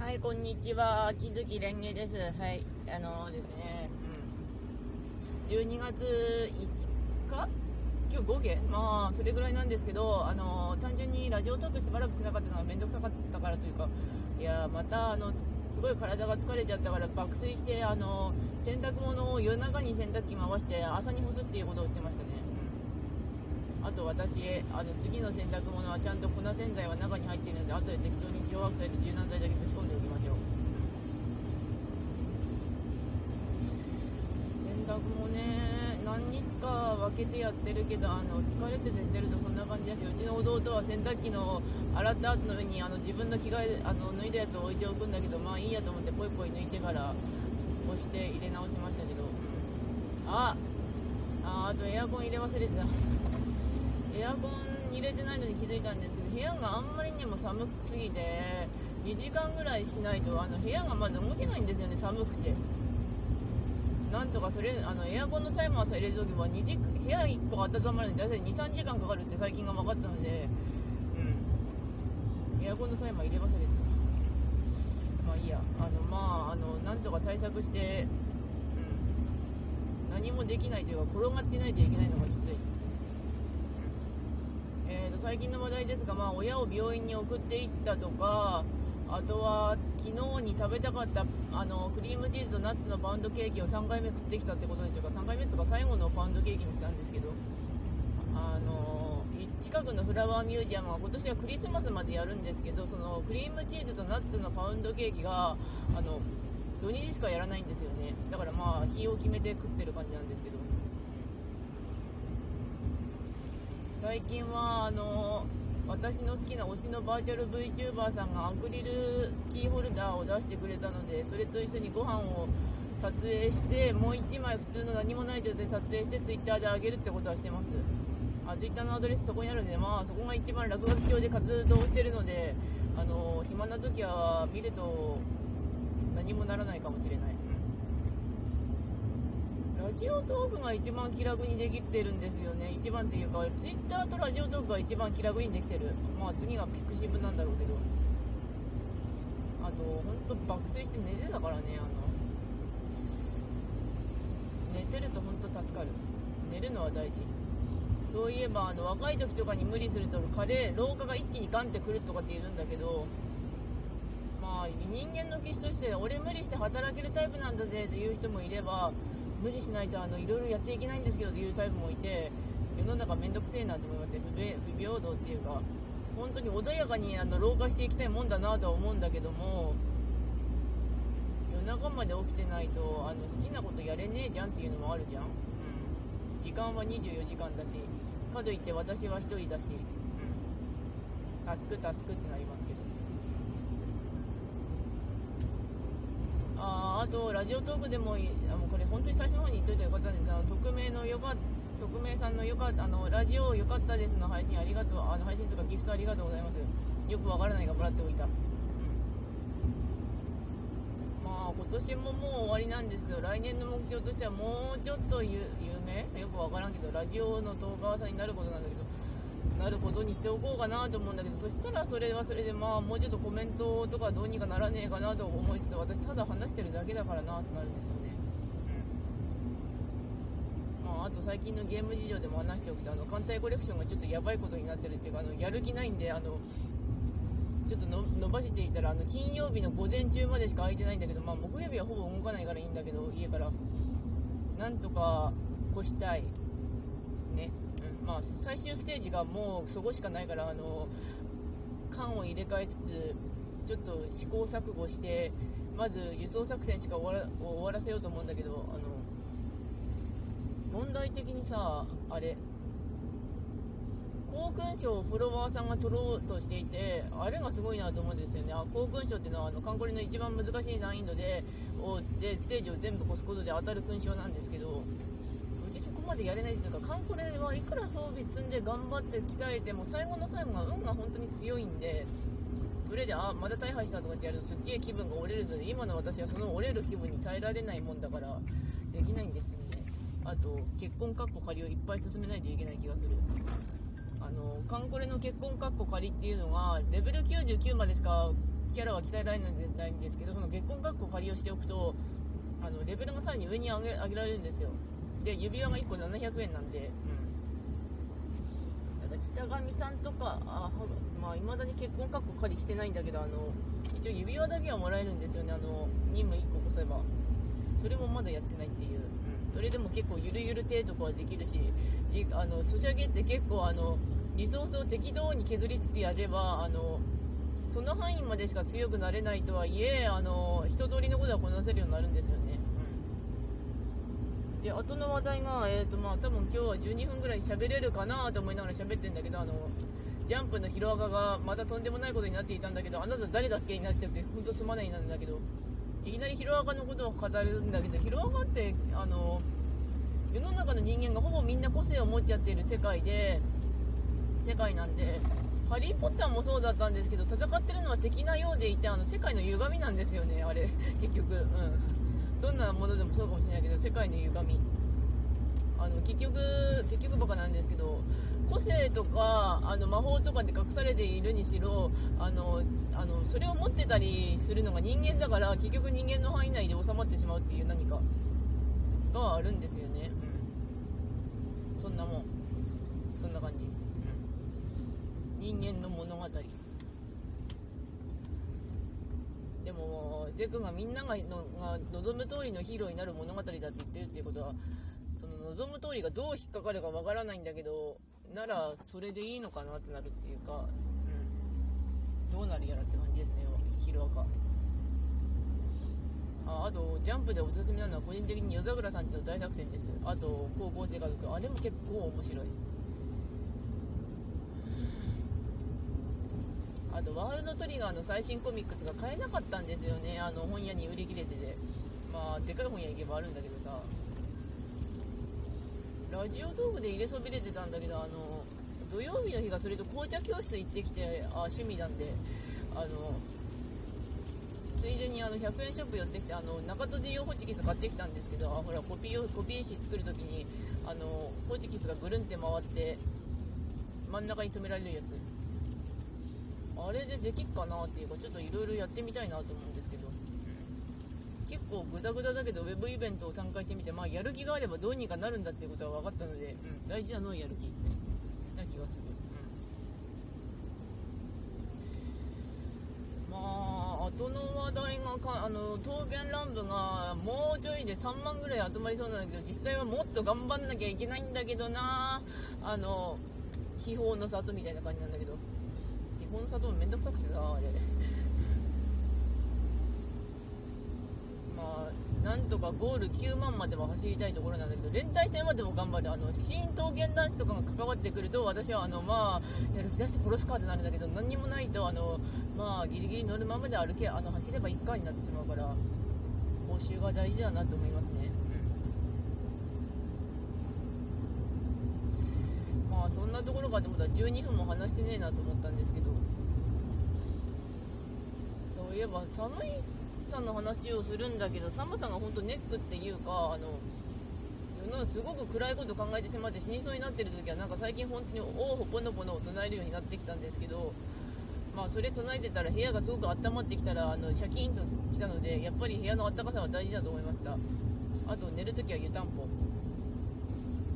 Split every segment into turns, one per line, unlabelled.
はい、こんにちは。秋月蓮華です。はい、あのですね、うん、12月5日？今日5下まあ、それぐらいなんですけど、あの単純にラジオトークしばらくしなかったのがめんどくさかったからというか、いや、また、あの、すごい体が疲れちゃったから爆睡して、あの洗濯物を夜中に洗濯機回して朝に干すっていうことをしてましたね。あと私あの次の洗濯物はちゃんと粉洗剤は中に入っているので後で適当に漂白剤と柔軟剤だけぶち込んでおきましょう。洗濯もね何日か分けてやってるけどあの疲れて寝てるとそんな感じだしうちの弟は洗濯機の洗った後の上にあの自分の着替えあの脱いだやつを置いておくんだけどまあいいやと思ってポイポイ抜いてから押して入れ直しましたけど、うん、あああとエアコン入れ忘れてた。エアコン入れてないのに気づいたんですけど部屋があんまりにも寒すぎて2時間ぐらいしないとあの部屋がまだ動けないんですよね寒くて。なんとかそれあのエアコンのタイマーさえ入れておけば2時部屋1個温まるのに大体23時間かかるって最近が分かったのでうん。エアコンのタイマー入れ忘れてたまあいいや。あのまああのなんとか対策してうん。何もできないというか転がってないといけないのがきつい。最近の話題ですが、まあ、親を病院に送っていったとか、あとは昨日に食べたかったあのクリームチーズとナッツのパウンドケーキを3回目食ってきたってことでしょうか、3回目とか最後のパウンドケーキにしたんですけど、あの近くのフラワーミュージアムは今年はクリスマスまでやるんですけど、そのクリームチーズとナッツのパウンドケーキが、あの土日しかやらないんですよね。だからまあ、日を決めて食ってる感じなんですけど。最近はあの私の好きな推しのバーチャル VTuber さんがアクリルキーホルダーを出してくれたのでそれと一緒にご飯を撮影してもう1枚普通の何もない状態で撮影して Twitter で上げるってことはしてます。あ Twitter のアドレスそこにあるんでまあそこが一番落書き帳で活動してるのであの暇な時は見ると何もならないかもしれない。ラジオトークが一番気楽にできてるんですよね。一番っていうか、ツイッターとラジオトークが一番気楽にできてる。まあ次がピクシブなんだろうけど。あと、ほんと爆睡して寝てたからね、あの、寝てるとほんと助かる。寝るのは大事。そういえば、あの、若い時とかに無理すると、カレー、廊下が一気にガンってくるとかって言うんだけど、まあ、人間の気質として、俺無理して働けるタイプなんだぜっていう人もいれば、無理しないとあのいろいろやっていけないんですけどというタイプもいて世の中めんどくせえなと思います不不平等っていうか本当に穏やかにあの老化していきたいもんだなとは思うんだけども夜中まで起きてないとあの好きなことやれねえじゃんっていうのもあるじゃん、うん、時間は24時間だしかといって私は1人だし、うん、タスクタスクってなりますけど。ああとラジオトークでもあもうこれ本当に最初の方に言っといてよかったんですけど匿名のよか匿名さんのよかあのラジオよかったですの配信ありがとうあの配信とかギフトありがとうございます。よくわからないがもらっておいた、うん、まあ今年ももう終わりなんですけど来年の目標としてはもうちょっと有名よくわからんけどラジオの動画さんになることなんだけどなるほどにしておこうかなと思うんだけどそしたらそれはそれでまあもうちょっとコメントとかどうにかならねえかなと思いつつ私ただ話してるだけだからなってなるんですよね、あと最近のゲーム事情でも話しておくとあの艦隊コレクションがちょっとやばいことになってるっていうかあのやる気ないんであのちょっと伸ばしていたらあの金曜日の午前中までしか空いてないんだけど、まあ、木曜日はほぼ動かないからいいんだけど家から。なんとか越したい。ね。うん。まあ、最終ステージがもうそこしかないからあの缶を入れ替えつつちょっと試行錯誤してまず輸送作戦しか終わら終わらせようと思うんだけどあの問題的にさあれ航空賞をフォロワーさんが取ろうとしていてあれがすごいなと思うんですよね。あ航空賞っていうのはあのカンコレの一番難しい難易度ででステージを全部越すことで当たる勲章なんですけどうちそこまでやれないっていうかカンコレはいくら装備積んで頑張って鍛えても最後の最後が運が本当に強いんでそれであまた大敗したとかってやるとすっげえ気分が折れるので今の私はその折れる気分に耐えられないもんだからできないんですよね。あと結婚カッコ仮をいっぱい進めないといけない気がする。あのカンコレの結婚カッコ仮っていうのがレベル99までしかキャラは鍛えられないんですけどその結婚格好借りをしておくとあのレベルがさらに上に上げ上げられるんですよ。で指輪が1個700円なんで、うん、北上さんとかあまあ未だに結婚格好借りしてないんだけどあの一応指輪だけはもらえるんですよね。あの任務1個こせば。それもまだやってないっていう、それでも結構ゆるゆる程度とかはできるしあのソシャゲって結構あのリソースを適度に削りつつやればあのその範囲までしか強くなれないとはいえあの一通りのことはこなせるようになるんですよね、うん、で後の話題が、えーとまあ、多分今日は12分ぐらい喋れるかなと思いながら喋ってんだけどあのジャンプのヒロアカがまたとんでもないことになっていたんだけどあなた誰だっけになっちゃって本当すまないなんだけど。いきなりヒロアカのことを語るんだけどヒロアカってあの世の中の人間がほぼみんな個性を持っちゃっている世界で世界なんでハリー・ポッターもそうだったんですけど戦ってるのは敵なようでいてあの世界の歪みなんですよねあれ。結局うん。どんなものでもそうかもしれないけど世界の歪み。あの結局結局バカなんですけど個性とかあの魔法とかで隠されているにしろあのあのそれを持ってたりするのが人間だから結局人間の範囲内で収まってしまうっていう何かがあるんですよね。うん。そんなもん。そんな感じ、うん、人間の物語。でもゼクがみんながのが望む通りのヒーローになる物語だって言ってるっていうことは望む通りがどう引っかかるかわからないんだけどならそれでいいのかなってなるっていうか、うん、どうなるやらって感じですねヒロアカああとジャンプでおすすめなのは個人的に夜桜さんっての大作戦です。あと高校生家族。あれも結構面白い。あとワールドトリガーの最新コミックスが買えなかったんですよね。あの本屋に売り切れてて。まあでかい本屋行けばあるんだけどさ。ラジオトークで入れそびれてたんだけどあの土曜日の日がそれと紅茶教室行ってきてあ趣味なんであのついでにあの100円ショップ寄ってきてあの中戸で用ホチキス買ってきたんですけどあほらコピーコピー紙作るときにあのホチキスがぐるんって回って真ん中に止められるやつ。あれでできっかなっていうかちょっといろいろやってみたいなと思うんですけど。結構グダグダだけどウェブイベントを参加してみて、まあ、やる気があればどうにかなるんだっていうことは分かったので、うん、大事なのはやる気。な気がする、うん、まあ後の話題がかあの桃源乱舞がもうちょいで3万ぐらい集まりそうなんだけど実際はもっと頑張んなきゃいけないんだけどな。あの秘宝の里みたいな感じなんだけど。秘宝の里もめんどくさくてさあれ。なんとかゴール9万までは走りたいところなんだけど連帯戦までも頑張るあの新刀剣男子とかが関わってくると私はあのまあやる気出して殺すかってなるんだけど何にもないとあのまあギリギリ乗るままで歩け。あの走れば1回になってしまうから。報酬が大事だなと思いますね、うん、まあそんなところかと思ったら12分も話してねえなと思ったんですけど。そういえば寒いさんの話をするんだけど寒さんが本当ネックっていうかあのすごく暗いこと考えてしまって死にそうになってる時はなんか最近本当におおほぽのぽのを唱えるようになってきたんですけどまあそれ唱えてたら部屋がすごく温まってきたらあのシャキーンときたのでやっぱり部屋の暖かさは大事だと思いました。あと寝るときは湯たんぽ。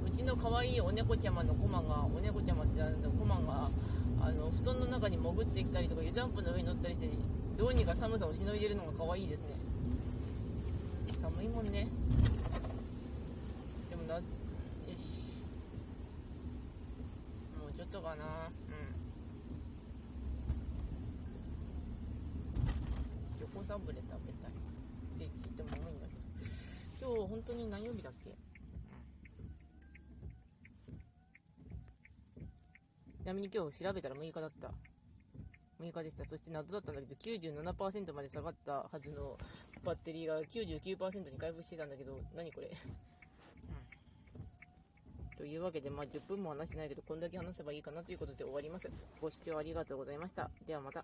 うちの可愛いお猫ちゃまのコマがお猫ちゃまってなんだコマがあの布団の中に潜ってきたりとか湯たんぽの上に乗ったりしてどうにか寒さをしのいでるのが可愛いですね。寒いもんね。でもなよし。もうちょっとかな。うん。チョコサブレ食べたい。って言っても重いんだけど。今日本当に何曜日だっけ？ちなみに今日調べたら6日だった。6日でした。そして謎だったんだけど、97%まで下がったはずのバッテリーが99%に回復してたんだけど、何これ？というわけで、まあ、10分も話してないけど、こんだけ話せばいいかなということで終わります。ご視聴ありがとうございました。ではまた。